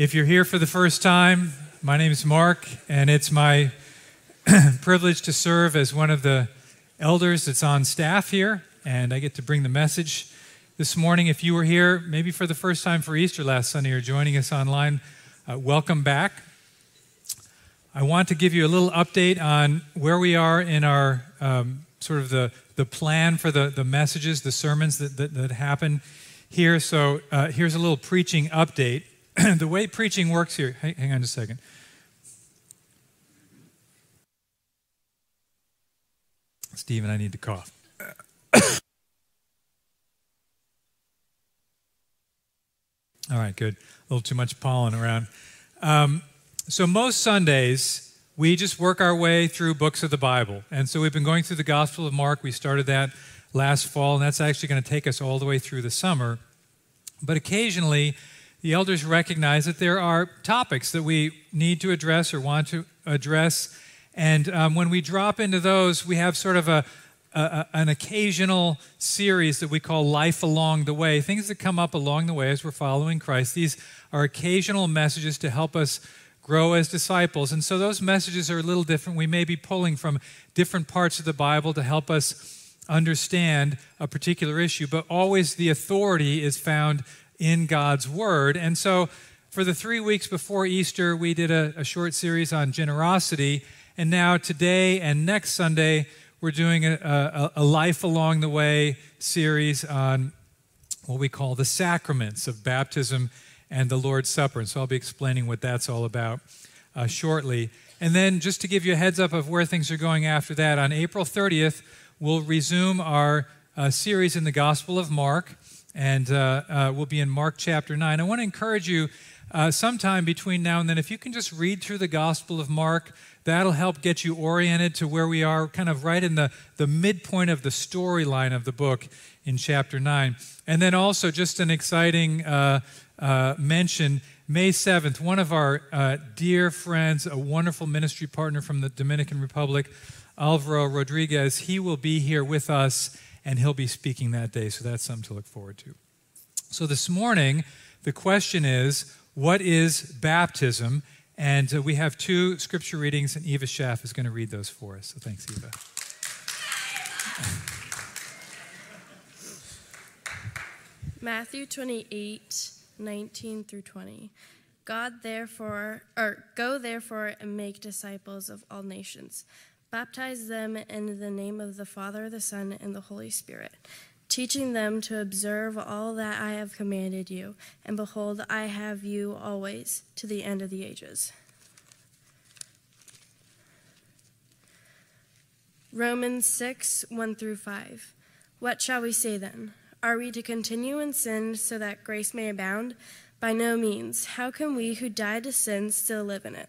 If you're here for the first time, my name is Mark, and it's my privilege to serve as one of the elders that's on staff here, and I get to bring the message this morning. If you were here maybe for the first time for Easter last Sunday or joining us online, uh, welcome back. I want to give you a little update on where we are in our um, sort of the, the plan for the, the messages, the sermons that, that, that happen here. So uh, here's a little preaching update. the way preaching works here, hang, on a second. Stephen, I need to cough. All right, good. A little too much pollen around. Um, so, most Sundays, we just work our way through books of the Bible. And so, we've been going through the Gospel of Mark. We started that last fall, and that's actually going to take us all the way through the summer. But occasionally, the elders recognize that there are topics that we need to address or want to address. And um, when we drop into those, we have sort of a, a, an occasional series that we call Life Along the Way, things that come up along the way as we're following Christ. These are occasional messages to help us grow as disciples. And so those messages are a little different. We may be pulling from different parts of the Bible to help us understand a particular issue, but always the authority is found in God's Word. And so, for the three weeks before Easter, we did a, a short series on generosity. And now, today and next Sunday, we're doing a, a, a, Life Along the Way series on what we call the sacraments of baptism and the Lord's Supper. And so I'll be explaining what that's all about uh, shortly. And then, just to give you a heads up of where things are going after that, on April 30th, we'll resume our uh, series in the Gospel of Mark and uh, uh, we'll be in Mark chapter 9. I want to encourage you uh, sometime between now and then, if you can just read through the Gospel of Mark, that'll help get you oriented to where we are, kind of right in the, the midpoint of the storyline of the book in chapter 9. And then also, just an exciting uh, uh, mention May 7th, one of our uh, dear friends, a wonderful ministry partner from the Dominican Republic, Alvaro Rodriguez, he will be here with us and he'll be speaking that day. So that's something to look forward to. So this morning, the question is what is baptism? And uh, we have two scripture readings, and Eva Schaff is going to read those for us. So thanks, Eva. Matthew 28, 19 through 20. God therefore, or go therefore and make disciples of all nations Baptize them in the name of the Father, the Son, and the Holy Spirit, teaching them to observe all that I have commanded you. And behold, I have you always to the end of the ages. Romans 6, 1 through 5. What shall we say then? Are we to continue in sin so that grace may abound? By no means. How can we who died to sin still live in it?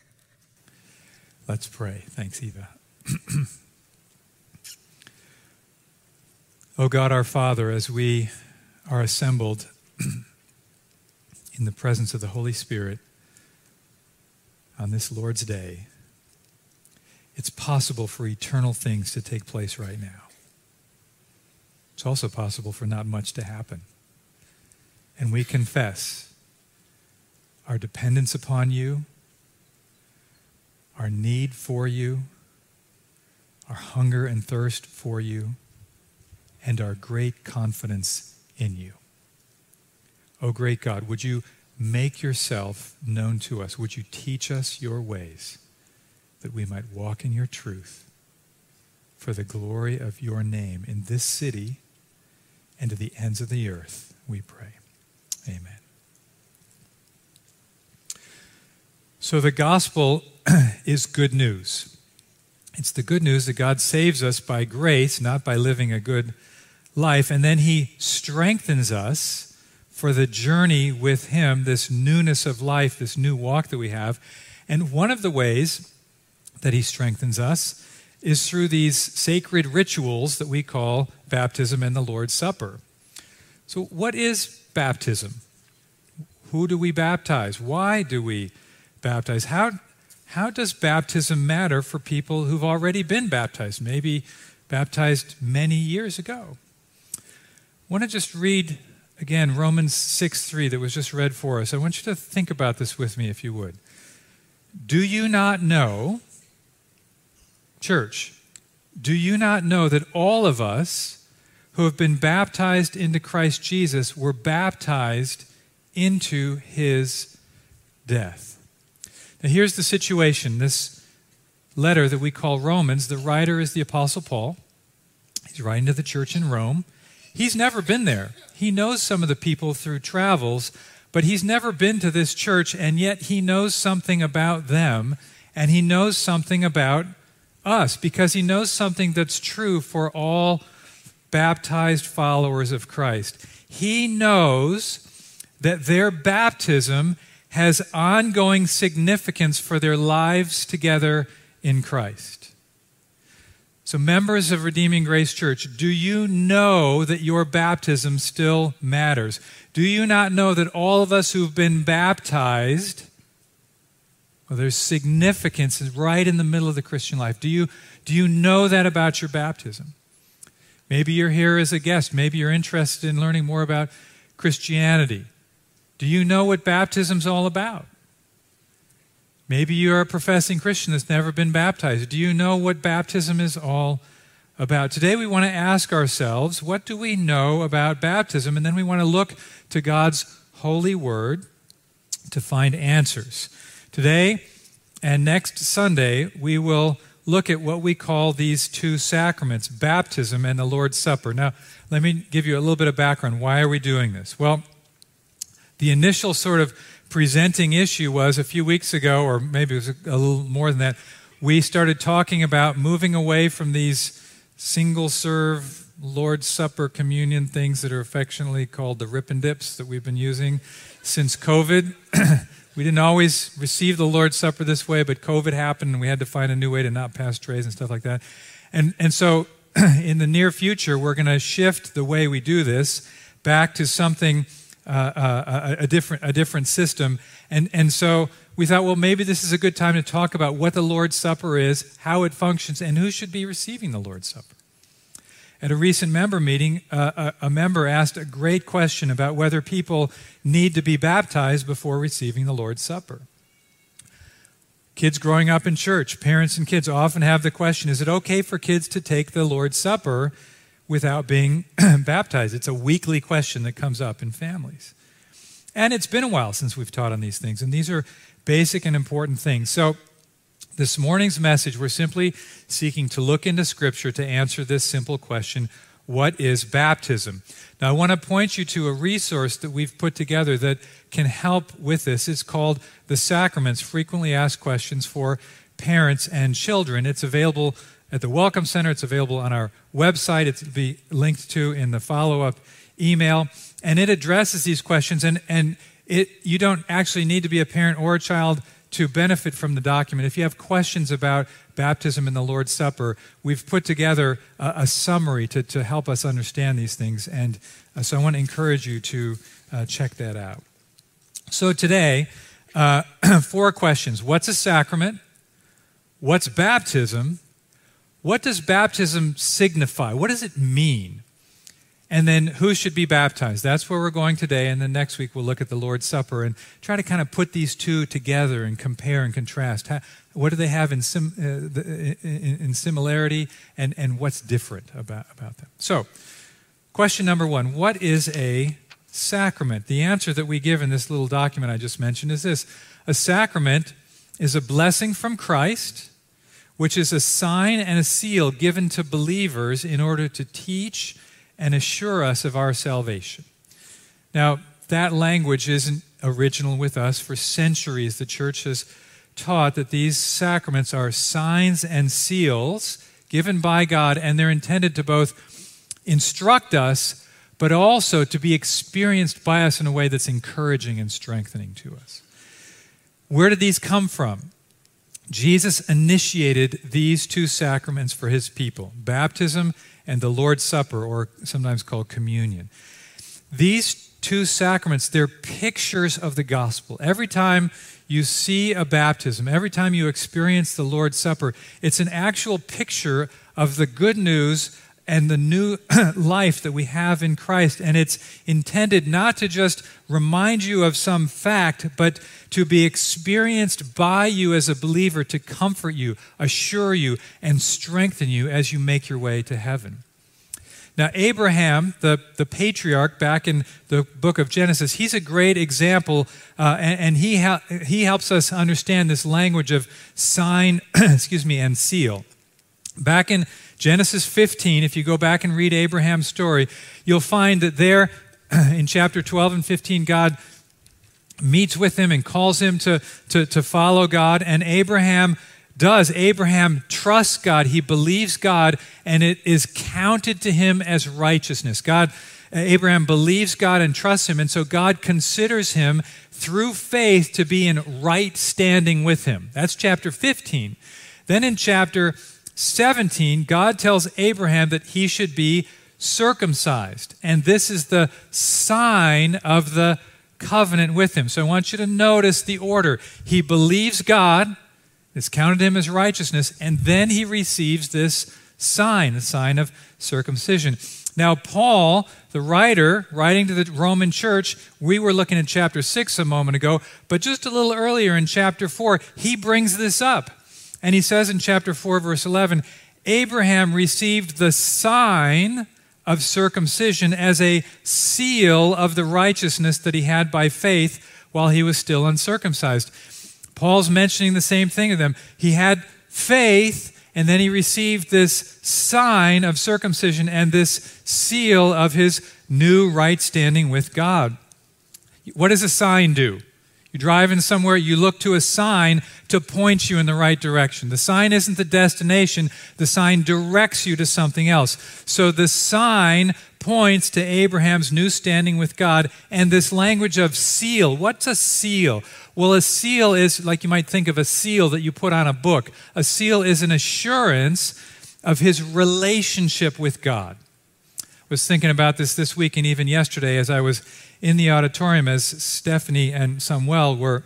Let's pray. Thanks, Eva. oh God, our Father, as we are assembled in the presence of the Holy Spirit on this Lord's Day, it's possible for eternal things to take place right now. It's also possible for not much to happen. And we confess our dependence upon you our need for you, our hunger and thirst for you, and our great confidence in you. Oh, great God, would you make yourself known to us? Would you teach us your ways that we might walk in your truth for the glory of your name in this city and to the ends of the earth, we pray. Amen. So the gospel is good news. It's the good news that God saves us by grace, not by living a good life, and then he strengthens us for the journey with Him, this newness of life, this new walk that we have. And one of the ways that He strengthens us is through these sacred rituals that we call baptism and the Lord's Supper. So, what is baptism? Who do we baptize? Why do we baptize? How, how does baptism matter for people who've already been baptized, maybe baptized many years ago? I want to just read again Romans 6 3 that was just read for us. I want you to think about this with me, if you would. Do you not know Church, do you not know that all of us who have been baptized into Christ Jesus were baptized into his death? Now, here's the situation. This letter that we call Romans, the writer is the Apostle Paul. He's writing to the church in Rome. He's never been there. He knows some of the people through travels, but he's never been to this church, and yet he knows something about them, and he knows something about us because he knows something that's true for all baptized followers of Christ. He knows that their baptism has ongoing significance for their lives together in Christ. So, members of Redeeming Grace Church, do you know that your baptism still matters? Do you not know that all of us who've been baptized well, there's significance right in the middle of the Christian life. Do you, do you know that about your baptism? Maybe you're here as a guest. Maybe you're interested in learning more about Christianity. Do you know what baptism's all about? Maybe you're a professing Christian that's never been baptized. Do you know what baptism is all about? Today we want to ask ourselves, what do we know about baptism? And then we want to look to God's holy word to find answers. Today and next Sunday, we will look at what we call these two sacraments baptism and the Lord's Supper. Now, let me give you a little bit of background. Why are we doing this? Well, the initial sort of presenting issue was a few weeks ago, or maybe it was a little more than that, we started talking about moving away from these single serve Lord's Supper communion things that are affectionately called the rip and dips that we've been using since COVID. We didn't always receive the Lord's Supper this way, but COVID happened and we had to find a new way to not pass trays and stuff like that. And, and so in the near future, we're going to shift the way we do this back to something, uh, uh, a, a, different, a different system. And, and so we thought, well, maybe this is a good time to talk about what the Lord's Supper is, how it functions, and who should be receiving the Lord's Supper. At a recent member meeting, uh, a, a, member asked a great question about whether people need to be baptized before receiving the Lord's Supper. Kids growing up in church, parents and kids often have the question is it okay for kids to take the Lord's Supper without being baptized? It's a weekly question that comes up in families. And it's been a while since we've taught on these things, and these are basic and important things. So, this morning's message, we're simply seeking to look into Scripture to answer this simple question What is baptism? Now, I want to point you to a resource that we've put together that can help with this. It's called The Sacraments Frequently Asked Questions for Parents and Children. It's available at the Welcome Center, it's available on our website, it's be linked to in the follow up email. And it addresses these questions, and, and it, you don't actually need to be a parent or a child to benefit from the document. If you have questions about baptism and the Lord's Supper, we've put together a, a summary to, to help us understand these things. And uh, so I want to encourage you to uh, check that out. So today, uh, four questions What's a sacrament? What's baptism? What does baptism signify? What does it mean? And then who should be baptized? That's where we're going today. And then next week we'll look at the Lord's Supper and try to kind of put these two together and compare and contrast. How, what do they have in, sim, uh, the, in, in, similarity and, and what's different about, about them? So, question number one What is a sacrament? The answer that we give in this little document I just mentioned is this A sacrament is a blessing from Christ, which is a sign and a seal given to believers in order to teach and assure us of our salvation. Now, that language isn't original with us. For centuries, the church has taught that these sacraments are signs and seals given by God, and they're intended to both instruct us, but also to be experienced by us in a way that's encouraging and strengthening to us. Where did these come from? Jesus initiated these two sacraments for his people baptism and the Lord's Supper, or sometimes called communion. These two sacraments, they're pictures of the gospel. Every time you see a baptism, every time you experience the Lord's Supper, it's an actual picture of the good news and the new life that we have in Christ. And it's intended not to just remind you of some fact, but to be experienced by you as a believer to comfort you, assure you, and strengthen you as you make your way to heaven. Now, Abraham, the, the patriarch back in the book of Genesis, he's a great example, uh, and, and, he, ha- he helps us understand this language of sign, excuse me, and seal. Back in Genesis 15, if you go back and read Abraham's story, you'll find that there in chapter 12 and 15, God meets with him and calls him to, to, to follow God. And Abraham does. Abraham trusts God, he believes God, and it is counted to him as righteousness. God, Abraham believes God and trusts him, and so God considers him through faith to be in right standing with him. That's chapter 15. Then in chapter 17, God tells Abraham that he should be circumcised. And this is the sign of the covenant with him. So I want you to notice the order. He believes God, it's counted him as righteousness, and then he receives this sign, the sign of circumcision. Now, Paul, the writer, writing to the Roman church, we were looking at chapter 6 a moment ago, but just a little earlier in chapter 4, he brings this up. And he says in chapter 4, verse 11, Abraham received the sign of circumcision as a seal of the righteousness that he had by faith while he was still uncircumcised. Paul's mentioning the same thing to them. He had faith, and then he received this sign of circumcision and this seal of his new right standing with God. What does a sign do? You drive in somewhere, you look to a sign to point you in the right direction. The sign isn't the destination, the sign directs you to something else. So the sign points to Abraham's new standing with God and this language of seal. What's a seal? Well, a seal is like you might think of a seal that you put on a book. A seal is an assurance of his relationship with God. Was thinking about this this week and even yesterday as I was in the auditorium as Stephanie and Samuel were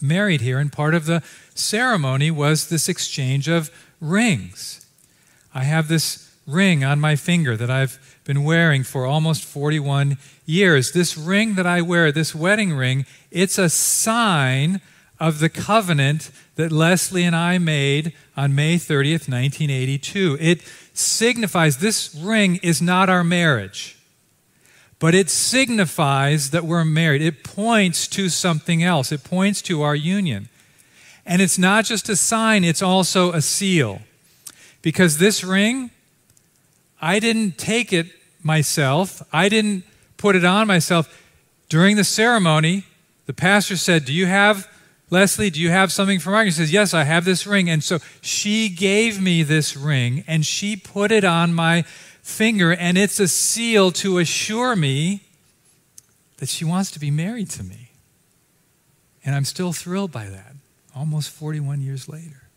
married here, and part of the ceremony was this exchange of rings. I have this ring on my finger that I've been wearing for almost 41 years. This ring that I wear, this wedding ring, it's a sign of the covenant that Leslie and I made on May 30th, 1982. It signifies this ring is not our marriage but it signifies that we're married. It points to something else, it points to our union. And it's not just a sign, it's also a seal. Because this ring, I didn't take it myself, I didn't put it on myself. During the ceremony, the pastor said, Do you have, Leslie, do you have something for Margaret? He says, Yes, I have this ring. And so she gave me this ring and she put it on my finger, and it's a seal to assure me that she wants to be married to me. And I'm still thrilled by that, almost 41 years later.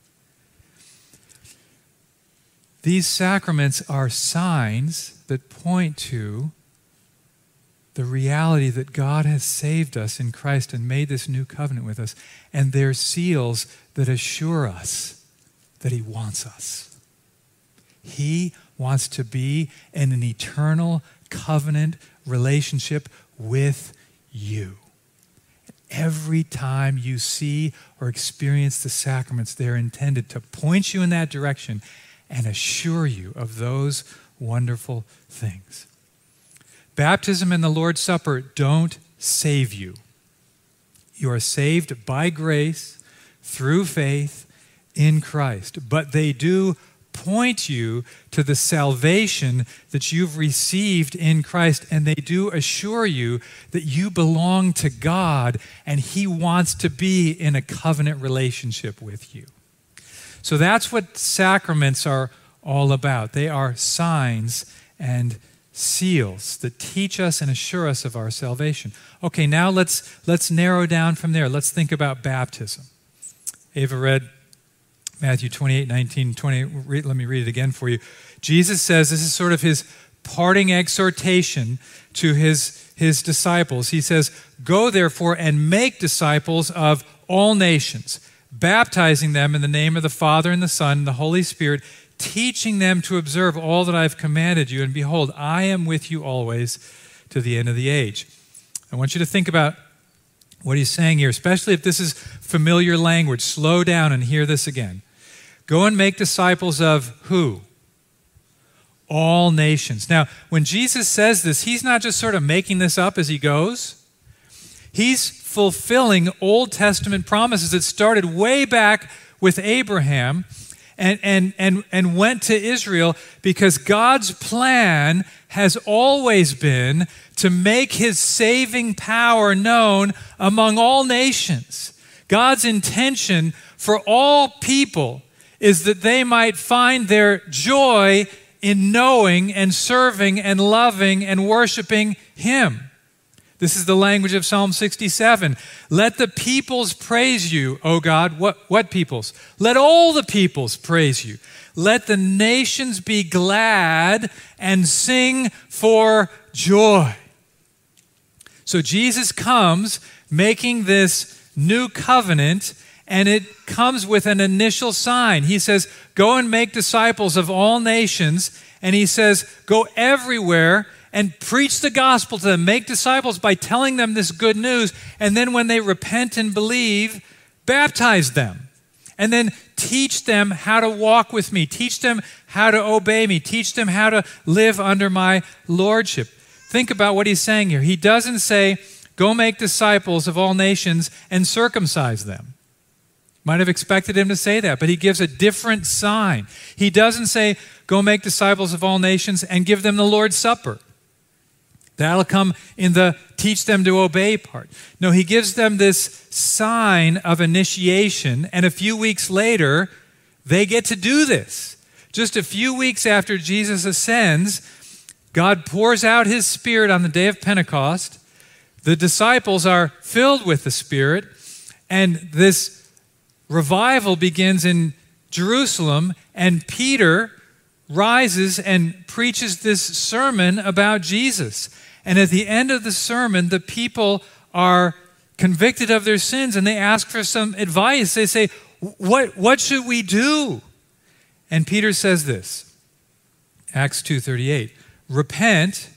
These sacraments are signs that point to the reality that God has saved us in Christ and made this new covenant with us. And they're seals that assure us that He wants us. He wants to be in an eternal covenant relationship with you. Every time you see or experience the sacraments, they're intended to point you in that direction and assure you of those wonderful things. Baptism and the Lord's Supper don't save you. You are saved by grace through faith in Christ, but they do point you to the salvation that you've received in Christ, and they do assure you that you belong to God and He wants to be in a covenant relationship with you. So that's what sacraments are all about. They are signs and seals that teach us and assure us of our salvation. Okay, now let's let's narrow down from there. Let's think about baptism. Ava read Matthew 28, 19, 20. Read, let me read it again for you. Jesus says this is sort of his parting exhortation to his, his disciples. He says, Go therefore and make disciples of all nations, baptizing them in the name of the Father and the Son and the Holy Spirit, teaching them to observe all that I've commanded you. And behold, I am with you always to the end of the age. I want you to think about what he's saying here, especially if this is familiar language. Slow down and hear this again. Go and make disciples of who? All nations. Now, when Jesus says this, he's not just sort of making this up as he goes. He's fulfilling Old Testament promises that started way back with Abraham and, and, and, and went to Israel because God's plan has always been to make his saving power known among all nations. God's intention for all people is that they might find their joy in knowing and serving and loving and worshiping Him. This is the language of Psalm 67. Let the peoples praise you, O God. What, what peoples? Let all the peoples praise you. Let the nations be glad and sing for joy. So Jesus comes making this new covenant and it comes with an initial sign. He says, Go and make disciples of all nations. And he says, Go everywhere and preach the gospel to them. Make disciples by telling them this good news. And then when they repent and believe, baptize them. And then teach them how to walk with me. Teach them how to obey me. Teach them how to live under my lordship. Think about what he's saying here. He doesn't say, Go make disciples of all nations and circumcise them. Might have expected him to say that, but he gives a different sign. He doesn't say, Go make disciples of all nations and give them the Lord's Supper. That'll come in the teach them to obey part. No, he gives them this sign of initiation, and a few weeks later, they get to do this. Just a few weeks after Jesus ascends, God pours out his Spirit on the day of Pentecost. The disciples are filled with the Spirit, and this revival begins in Jerusalem, and Peter rises and preaches this sermon about Jesus. And at the end of the sermon, the people are convicted of their sins and they ask for some advice. They say, What, what should we do? And Peter says this Acts 2:38 Repent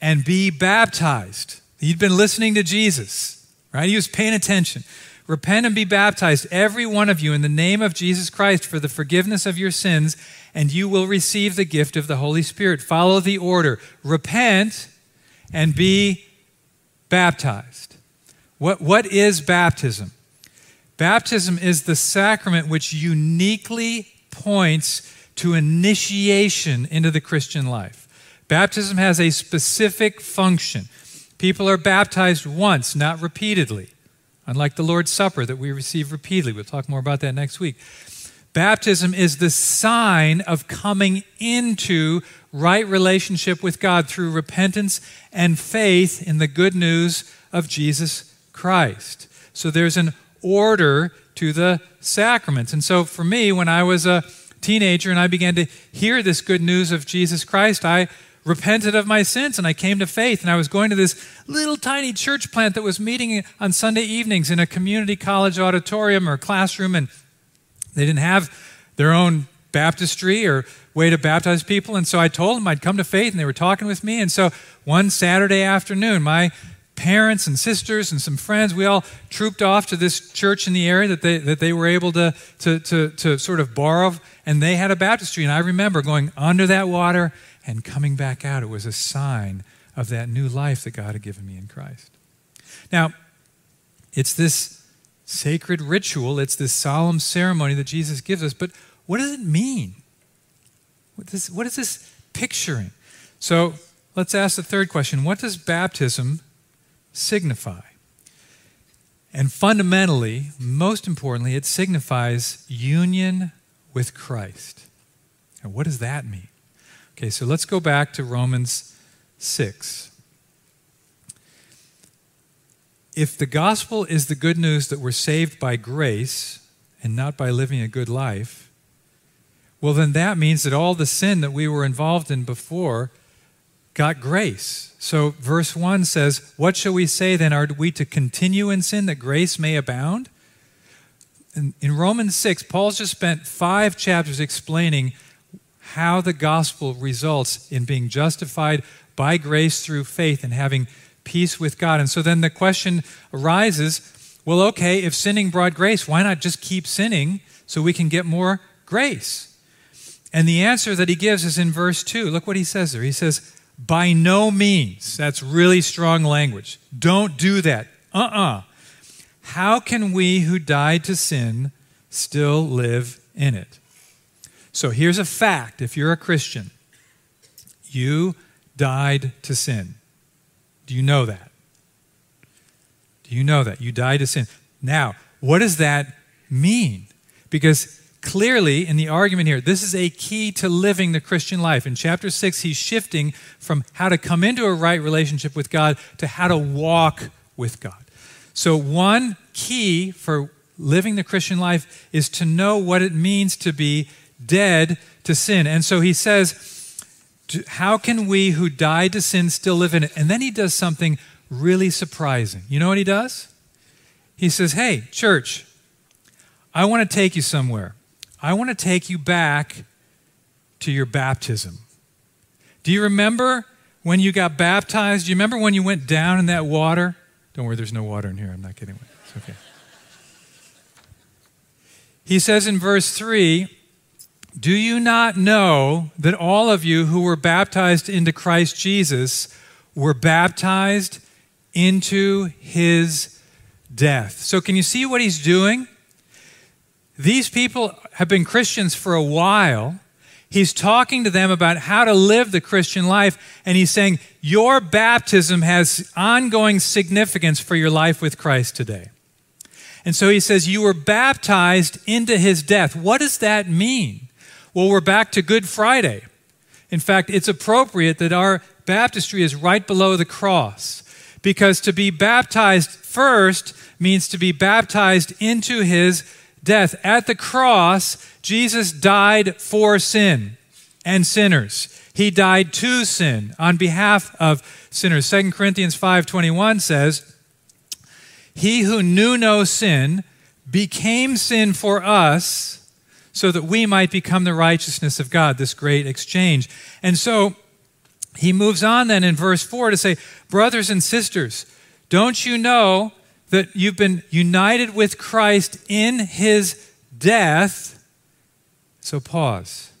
and be baptized. He'd been listening to Jesus, right? He was paying attention. Repent and be baptized, every one of you, in the name of Jesus Christ for the forgiveness of your sins, and you will receive the gift of the Holy Spirit. Follow the order repent and be baptized. What, what is baptism? Baptism is the sacrament which uniquely points to initiation into the Christian life. Baptism has a specific function. People are baptized once, not repeatedly unlike the Lord's Supper that we receive repeatedly. We'll talk more about that next week. Baptism is the sign of coming into right relationship with God through repentance and faith in the good news of Jesus Christ. So there's an order to the sacraments. And so for me, when I was a teenager and I began to hear this good news of Jesus Christ, I repented of my sins and I came to faith. And I was going to this little tiny church plant that was meeting on Sunday evenings in a community college auditorium or classroom. And they didn't have their own baptistry or way to baptize people. And so I told them I'd come to faith and they were talking with me. And so one Saturday afternoon, my parents and sisters and some friends, we all trooped off to this church in the area that they, that they were able to, to, to, to sort of borrow. And they had a baptistry. And I remember going under that water and coming back out. It was a sign of that new life that God had given me in Christ. Now, it's this sacred ritual, it's this solemn ceremony that Jesus gives us, but what does it mean? What, does, what is this picturing? So let's ask the third question What does baptism signify? And fundamentally, most importantly, it signifies union with Christ. And what does that mean? Okay, so let's go back to Romans 6. If the gospel is the good news that we're saved by grace and not by living a good life, well, then that means that all the sin that we were involved in before got grace. So, verse 1 says, What shall we say then? Are we to continue in sin that grace may abound? In, in Romans 6, Paul's just spent five chapters explaining how the gospel results in being justified by grace through faith and having peace with God. And so then the question arises well, okay, if sinning brought grace, why not just keep sinning so we can get more grace? And the answer that he gives is in verse 2. Look what he says there. He says, By no means. That's really strong language. Don't do that. Uh uh-uh. uh How can we who died to sin still live in it? So here's a fact if you're a Christian, you died to sin. Do you know that? Do you know that? You died to sin. Now, what does that mean? Because clearly, in the argument here, this is a key to living the Christian life. In chapter 6, he's shifting from how to come into a right relationship with God to how to walk with God. So, one key for living the Christian life is to know what it means to be dead to sin. And so he says, how can we who died to sin still live in it? And then he does something really surprising. You know what he does? He says, Hey, church, I want to take you somewhere. I want to take you back to your baptism. Do you remember when you got baptized? Do you remember when you went down in that water? Don't worry, there's no water in here. I'm not kidding. It's okay. He says in verse 3 do you not know that all of you who were baptized into Christ Jesus were baptized into his death? So, can you see what he's doing? These people have been Christians for a while. He's talking to them about how to live the Christian life, and he's saying, Your baptism has ongoing significance for your life with Christ today. And so he says, You were baptized into his death. What does that mean? Well, we're back to Good Friday. In fact, it's appropriate that our baptistry is right below the cross because to be baptized first means to be baptized into his death. At the cross, Jesus died for sin and sinners. He died to sin on behalf of sinners. 2 Corinthians 5:21 says, "He who knew no sin became sin for us so that we might become the righteousness of God, this great exchange. And so he moves on then in verse 4 to say, Brothers and sisters, don't you know that you've been united with Christ in his death? So pause.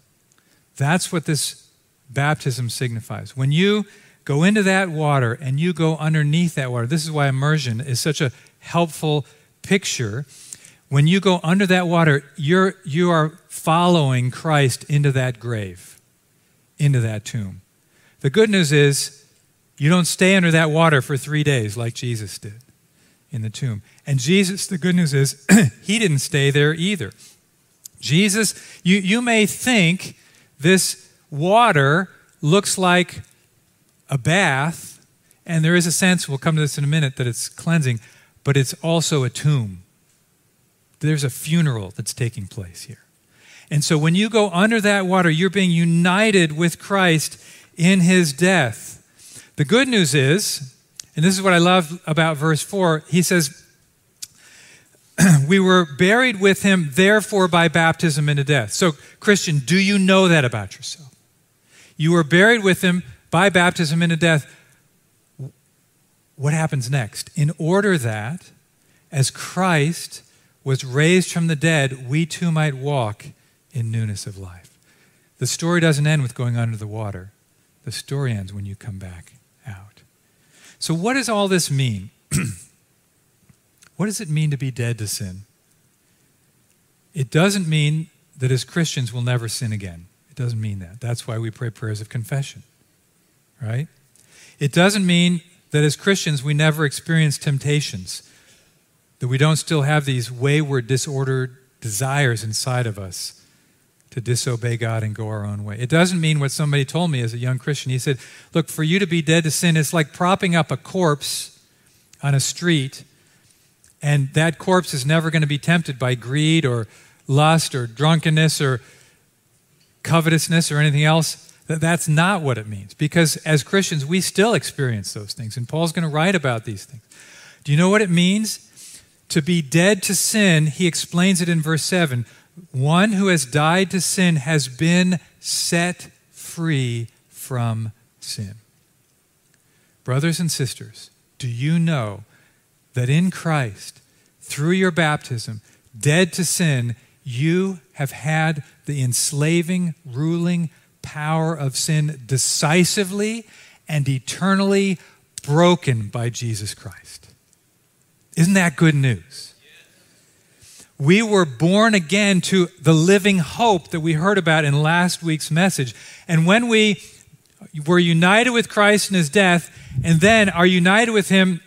That's what this baptism signifies. When you go into that water and you go underneath that water, this is why immersion is such a helpful picture when you go under that water, you're, you are following Christ into that grave, into that tomb. The good news is you don't stay under that water for three days like Jesus did in the tomb. And Jesus, the good news is, he didn't stay there either. Jesus, you, you may think this water looks like a bath, and there is a sense, we'll come to this in a minute, that it's cleansing, but it's also a tomb there's a funeral that's taking place here. And so when you go under that water, you're being united with Christ in his death. The good news is, and this is what I love about verse 4, he says, We were buried with him, therefore, by baptism into death. So, Christian, do you know that about yourself? You were buried with him by baptism into death. What happens next? In order that, as Christ was raised from the dead, we too might walk in newness of life. The story doesn't end with going under the water, the story ends when you come back out. So, what does all this mean? what does it mean to be dead to sin? It doesn't mean that as Christians we'll never sin again. It doesn't mean that. That's why we pray prayers of confession, right? It doesn't mean that as Christians we never experience temptations that we don't still have these wayward, disordered desires inside of us to disobey God and go our own way. It doesn't mean what somebody told me as a young Christian. He said, Look, for you to be dead to sin, it's like propping up a corpse on a street, and that corpse is never going to be tempted by greed or lust or drunkenness or covetousness or anything else. That's not what it means. Because as Christians, we still experience those things. And Paul's going to write about these things. Do you know what it means? To be dead to sin, he explains it in verse 7 one who has died to sin has been set free from sin. Brothers and sisters, do you know that in Christ, through your baptism, dead to sin, you have had the enslaving, ruling power of sin decisively and eternally broken by Jesus Christ? Isn't that good news? we were born again to the living hope that we heard about in last week's message. And when we were united with Christ in his death, and then are united with him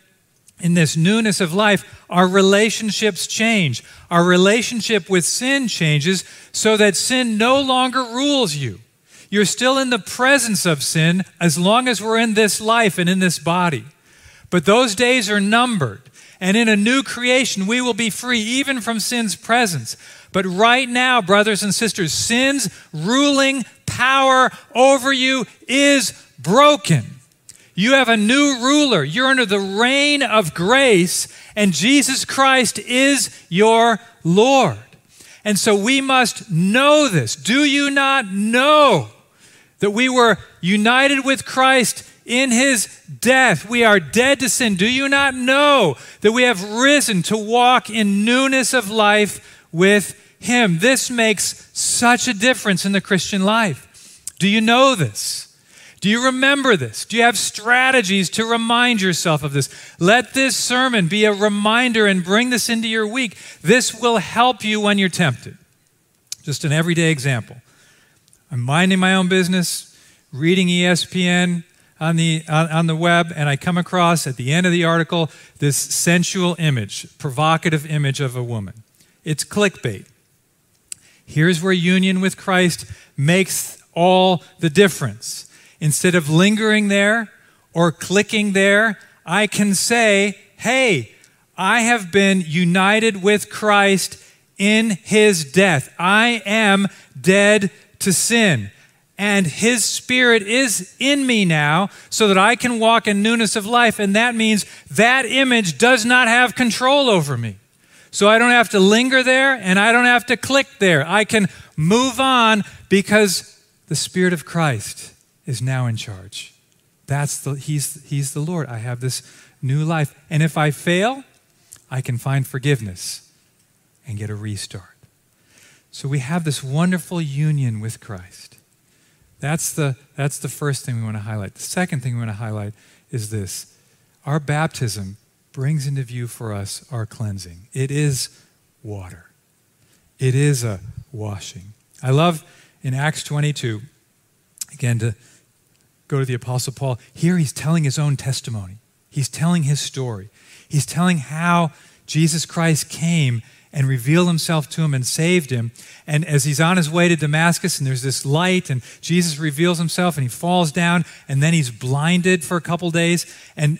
in this newness of life, our relationships change. Our relationship with sin changes so that sin no longer rules you. You're still in the presence of sin as long as we're in this life and in this body. But those days are numbered. And in a new creation, we will be free even from sin's presence. But right now, brothers and sisters, sin's ruling power over you is broken. You have a new ruler. You're under the reign of grace, and Jesus Christ is your Lord. And so we must know this. Do you not know that we were united with Christ in his death, we are dead to sin. Do you not know that we have risen to walk in newness of life with him? This makes such a difference in the Christian life. Do you know this? Do you remember this? Do you have strategies to remind yourself of this? Let this sermon be a reminder and bring this into your week. This will help you when you're tempted. Just an everyday example. I'm minding my own business, reading ESPN, on the, on, on, the web, and I come across at the end of the article this sensual image, provocative image of a woman. It's clickbait. Here's where union with Christ makes all the difference. Instead of lingering there or clicking there, I can say, hey, I have been united with Christ in his death. I am dead to sin and his spirit is in me now so that I can walk in newness of life. And that means that image does not have control over me. So I don't have to linger there and I don't have to click there. I can move on because the Spirit of Christ is now in charge. That's the, he's, he's the Lord. I have this new life. And if I fail, I can find forgiveness and get a restart. So we have this wonderful union with Christ. That's the, that's the first thing we want to highlight. The second thing we want to highlight is this our baptism brings into view for us our cleansing. It is water, it is a washing. I love in Acts 22, again, to go to the Apostle Paul. Here he's telling his own testimony, he's telling his story, he's telling how Jesus Christ came and revealed himself to him and saved him. And as he's on his way to Damascus, and there's this light, and Jesus reveals himself, and he falls down, and then he's blinded for a couple days. And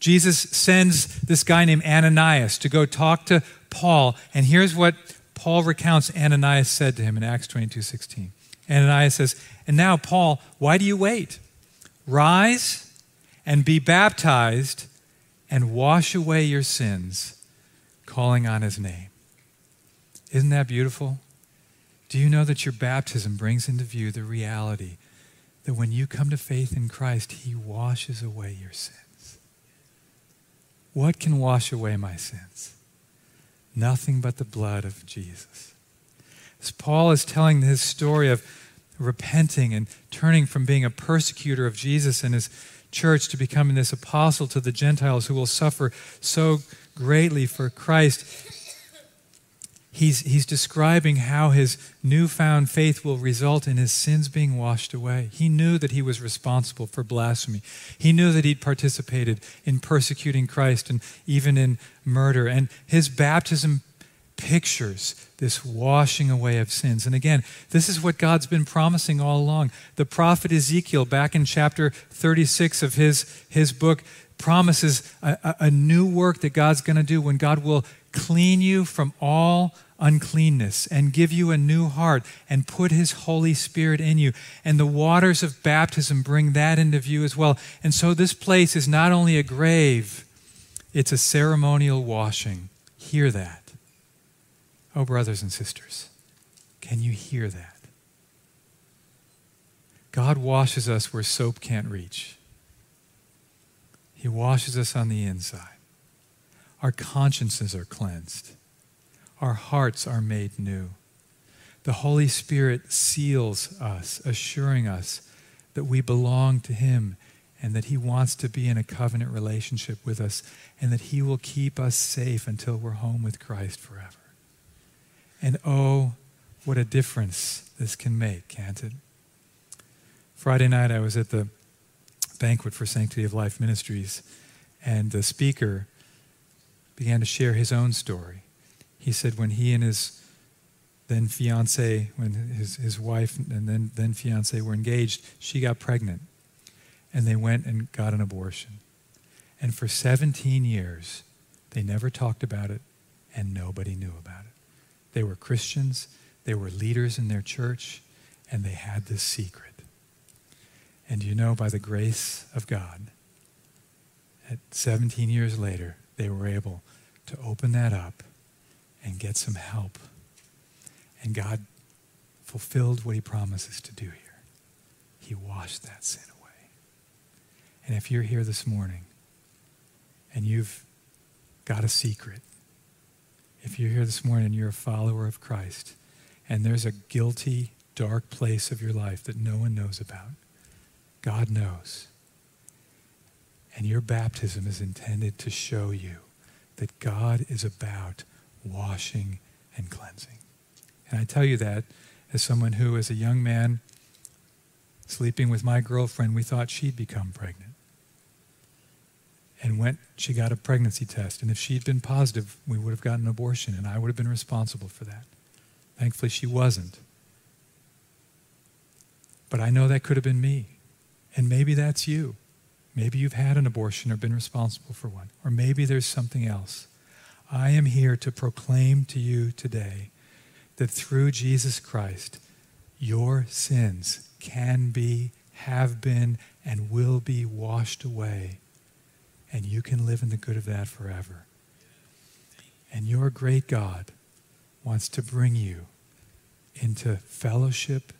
Jesus sends this guy named Ananias to go talk to Paul. And here's what Paul recounts Ananias said to him in Acts 22 16. Ananias says, And now, Paul, why do you wait? Rise and be baptized and wash away your sins, calling on his name. Isn't that beautiful? Do you know that your baptism brings into view the reality that when you come to faith in Christ, He washes away your sins? What can wash away my sins? Nothing but the blood of Jesus. As Paul is telling his story of repenting and turning from being a persecutor of Jesus and his church to becoming this apostle to the Gentiles who will suffer so greatly for Christ, he's, he's describing how his newfound faith will result in his sins being washed away. He knew that he was responsible for blasphemy. He knew that he'd participated in persecuting Christ and even in murder. And his baptism pictures this washing away of sins. And again, this is what God's been promising all along. The prophet Ezekiel, back in chapter 36 of his, his book, promises a, a, new work that God's going to do when God will clean you from all uncleanness and give you a new heart and put his Holy Spirit in you. And the waters of baptism bring that into view as well. And so this place is not only a grave, it's a ceremonial washing. Hear that. Oh, brothers and sisters, can you hear that? God washes us where soap can't reach. He washes us on the inside. Our consciences are cleansed. Our hearts are made new. The Holy Spirit seals us, assuring us that we belong to Him and that He wants to be in a covenant relationship with us and that He will keep us safe until we're home with Christ forever. And oh, what a difference this can make, can't it? Friday night, I was at the banquet for Sanctity of Life Ministries, and the speaker began to share his own story. He said when he and his then fiance, when his, his wife and then, then fiance were engaged, she got pregnant. And they went and got an abortion. And for 17 years, they never talked about it, and nobody knew about it. They were Christians, they were leaders in their church, and they had this secret. And you know, by the grace of God, at 17 years later, they were able to open that up and get some help. And God fulfilled what he promises to do here. He washed that sin away. And if you're here this morning and you've got a secret, if you're here this morning and you're a follower of Christ, and there's a guilty, dark place of your life that no one knows about, God knows. And your baptism is intended to show you that God is about washing and cleansing. And I tell you that as someone who, as a young man, sleeping with my girlfriend, we thought she'd become pregnant and went, she got a pregnancy test. And if she'd been positive, we would have gotten an abortion, and I would have been responsible for that. Thankfully, she wasn't. But I know that could have been me. And maybe that's you. Maybe you've had an abortion or been responsible for one. Or maybe there's something else. I am here to proclaim to you today that through Jesus Christ, your sins can be, have been, and will be washed away and you can live in the good of that forever. And your great God wants to bring you into fellowship,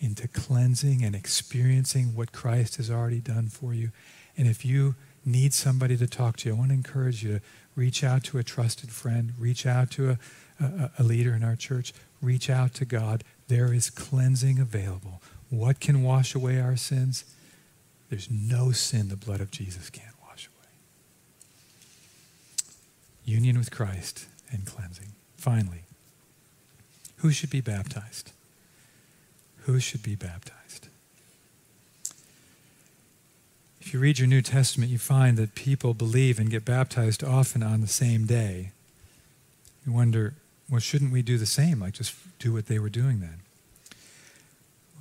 into cleansing and experiencing what Christ has already done for you. And if you need somebody to talk to, I want to encourage you to reach out to a trusted friend, reach out to a, a, a leader in our church, reach out to God. There is cleansing available. What can wash away our sins? There's no sin the blood of Jesus can't wash away. union with Christ, and cleansing. Finally, who should be baptized? Who should be baptized? If you read your New Testament, you find that people believe and get baptized often on the same day. You wonder, well, shouldn't we do the same? Like just do what they were doing then?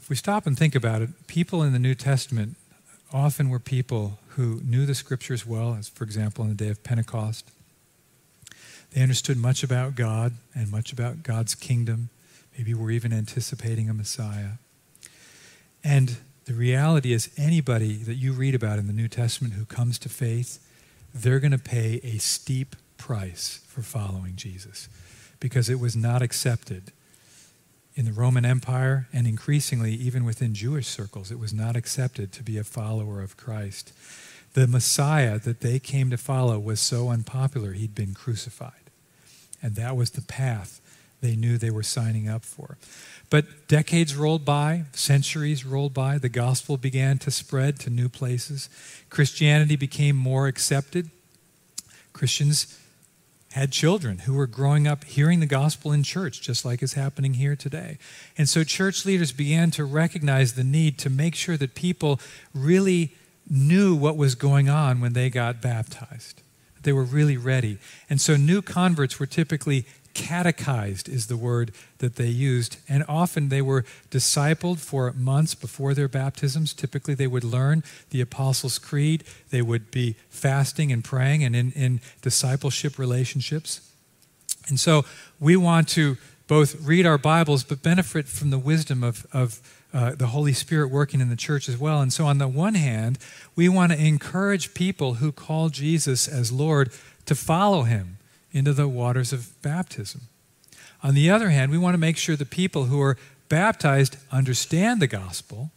If we stop and think about it, people in the New Testament often were people who knew the scriptures well, as for example in the day of Pentecost. They understood much about God and much about God's kingdom. Maybe we're even anticipating a Messiah. And the reality is, anybody that you read about in the New Testament who comes to faith, they're going to pay a steep price for following Jesus because it was not accepted in the Roman Empire and increasingly even within Jewish circles. It was not accepted to be a follower of Christ. The Messiah that they came to follow was so unpopular, he'd been crucified. And that was the path they knew they were signing up for. But decades rolled by, centuries rolled by, the gospel began to spread to new places. Christianity became more accepted. Christians had children who were growing up hearing the gospel in church, just like is happening here today. And so church leaders began to recognize the need to make sure that people really knew what was going on when they got baptized. They were really ready. And so new converts were typically catechized is the word that they used. And often they were discipled for months before their baptisms. Typically, they would learn the Apostles' Creed. They would be fasting and praying and in, in discipleship relationships. And so we want to both read our Bibles but benefit from the wisdom of, of uh, the Holy Spirit working in the church as well. And so, on the one hand, we want to encourage people who call Jesus as Lord to follow him into the waters of baptism. On the other hand, we want to make sure the people who are baptized understand the gospel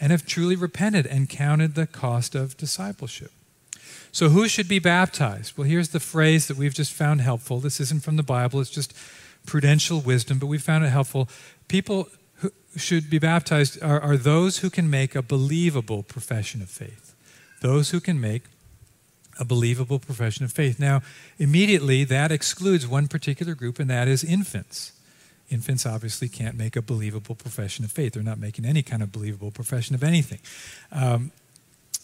and have truly repented and counted the cost of discipleship. So, who should be baptized? Well, here's the phrase that we've just found helpful. This isn't from the Bible, it's just prudential wisdom, but we found it helpful. People who should be baptized are, are those who can make a believable profession of faith. Those who can make a believable profession of faith. Now, immediately that excludes one particular group, and that is infants. Infants obviously can't make a believable profession of faith. They're not making any kind of believable profession of anything. Um,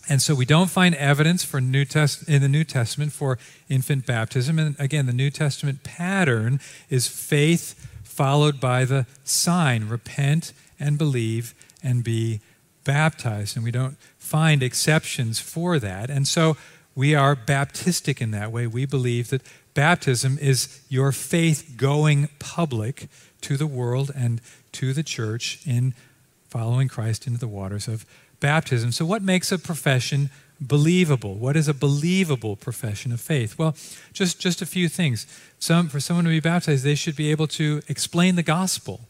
and so we don't find evidence for New Test- in the New Testament for infant baptism. And again, the New Testament pattern is faith followed by the sign repent and believe and be baptized. And we don't find exceptions for that. And so we are Baptistic in that way. We believe that baptism is your faith going public to the world and to the church in following Christ into the waters of baptism. So, what makes a profession believable? What is a believable profession of faith? Well, just, just a few things. Some, for someone to be baptized, they should be able to explain the gospel,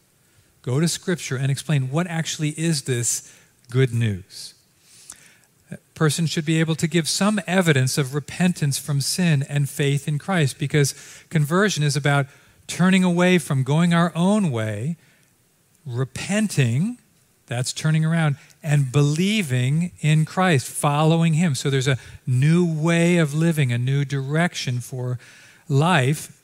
go to Scripture and explain what actually is this good news. Person should be able to give some evidence of repentance from sin and faith in Christ because conversion is about turning away from going our own way, repenting that's turning around and believing in Christ, following Him. So there's a new way of living, a new direction for life.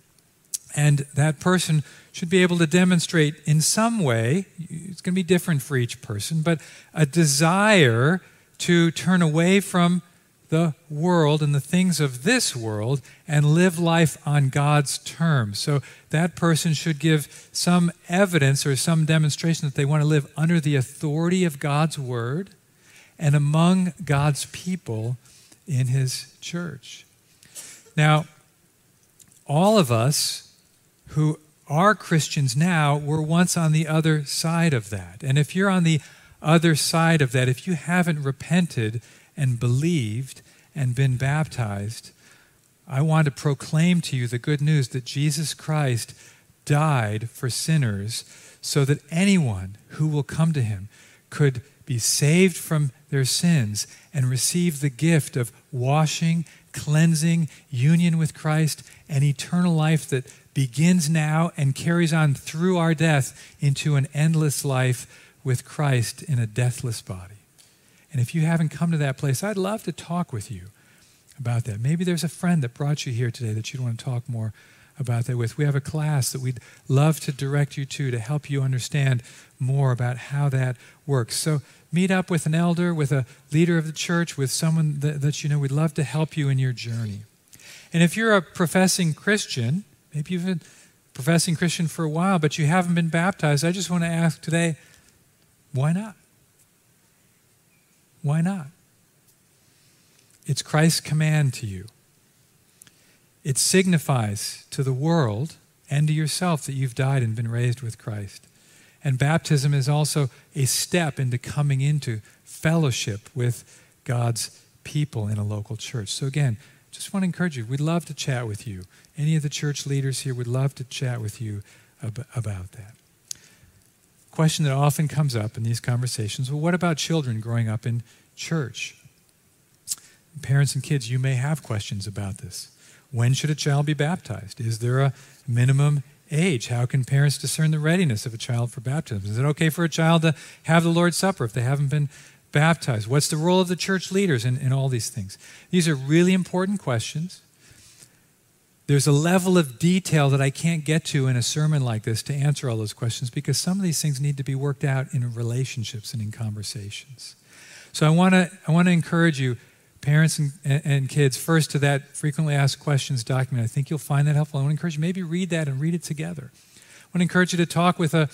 And that person should be able to demonstrate in some way, it's going to be different for each person, but a desire to turn away from the world and the things of this world and live life on God's terms. So that person should give some evidence or some demonstration that they want to live under the authority of God's word and among God's people in his church. Now, all of us who are Christians now were once on the other side of that. And if you're on the other side of that, if you haven't repented, and believed and been baptized, I want to proclaim to you the good news that Jesus Christ died for sinners so that anyone who will come to him could be saved from their sins and receive the gift of washing, cleansing, union with Christ, and eternal life that begins now and carries on through our death into an endless life with Christ in a deathless body. And if you haven't come to that place, I'd love to talk with you about that. Maybe there's a friend that brought you here today that you'd want to talk more about that with. We have a class that we'd love to direct you to to help you understand more about how that works. So meet up with an elder, with a leader of the church, with someone that, that you know. We'd love to help you in your journey. And if you're a professing Christian, maybe you've been professing Christian for a while, but you haven't been baptized, I just want to ask today, why not? Why not? It's Christ's command to you. It signifies to the world and to yourself that you've died and been raised with Christ. And baptism is also a step into coming into fellowship with God's people in a local church. So, again, just want to encourage you. We'd love to chat with you. Any of the church leaders here would love to chat with you ab- about that. Question that often comes up in these conversations well, what about children growing up in church? Parents and kids, you may have questions about this. When should a child be baptized? Is there a minimum age? How can parents discern the readiness of a child for baptism? Is it okay for a child to have the Lord's Supper if they haven't been baptized? What's the role of the church leaders in, in all these things? These are really important questions. There's a level of detail that I can't get to in a sermon like this to answer all those questions because some of these things need to be worked out in relationships and in conversations. So I want to I want to encourage you parents and, and, kids first to that frequently asked questions document. I think you'll find that helpful. I want to encourage you maybe read that and read it together. I want to encourage you to talk with a,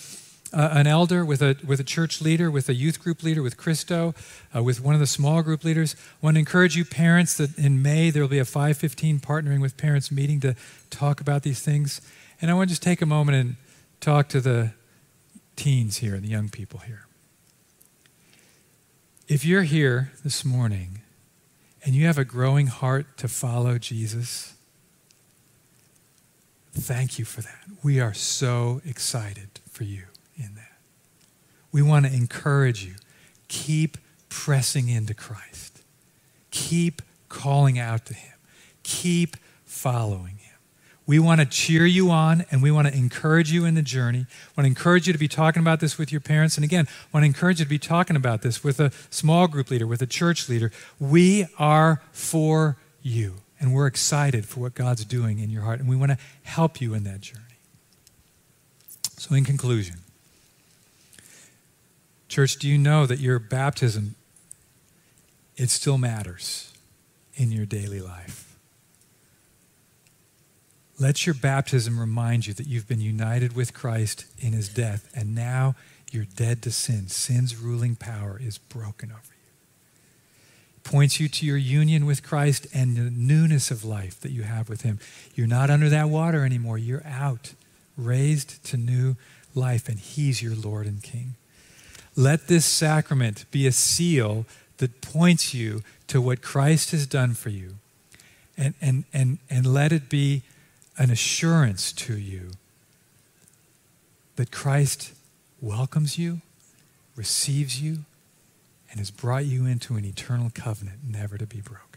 uh, an elder, with a, with a church leader, with a youth group leader, with Christo, uh, with one of the small group leaders. I want to encourage you parents that in May there will be a 515 partnering with parents meeting to talk about these things. And I want to just take a moment and talk to the teens here and the young people here. If you're here this morning and you have a growing heart to follow Jesus, thank you for that. We are so excited for you. We want to encourage you. Keep pressing into Christ. Keep calling out to Him. Keep following Him. we want to cheer you on and we want to encourage you in the journey. I want to encourage you to be talking about this with your parents. And again, I want to encourage you to be talking about this with a small group leader, with a church leader. We are for you. And we're excited for what God's doing in your heart. And we want to help you in that journey. So, in conclusion, church, do you know that your baptism, it still matters in your daily life? Let your baptism remind you that you've been united with Christ in his death, and now you're dead to sin. Sin's ruling power is broken over you. It points you to your union with Christ and the newness of life that you have with him. You're not under that water anymore. You're out, raised to new life, and he's your Lord and King. Let this sacrament be a seal that points you to what Christ has done for you. And, and, and, and let it be an assurance to you that Christ welcomes you, receives you, and has brought you into an eternal covenant never to be broken.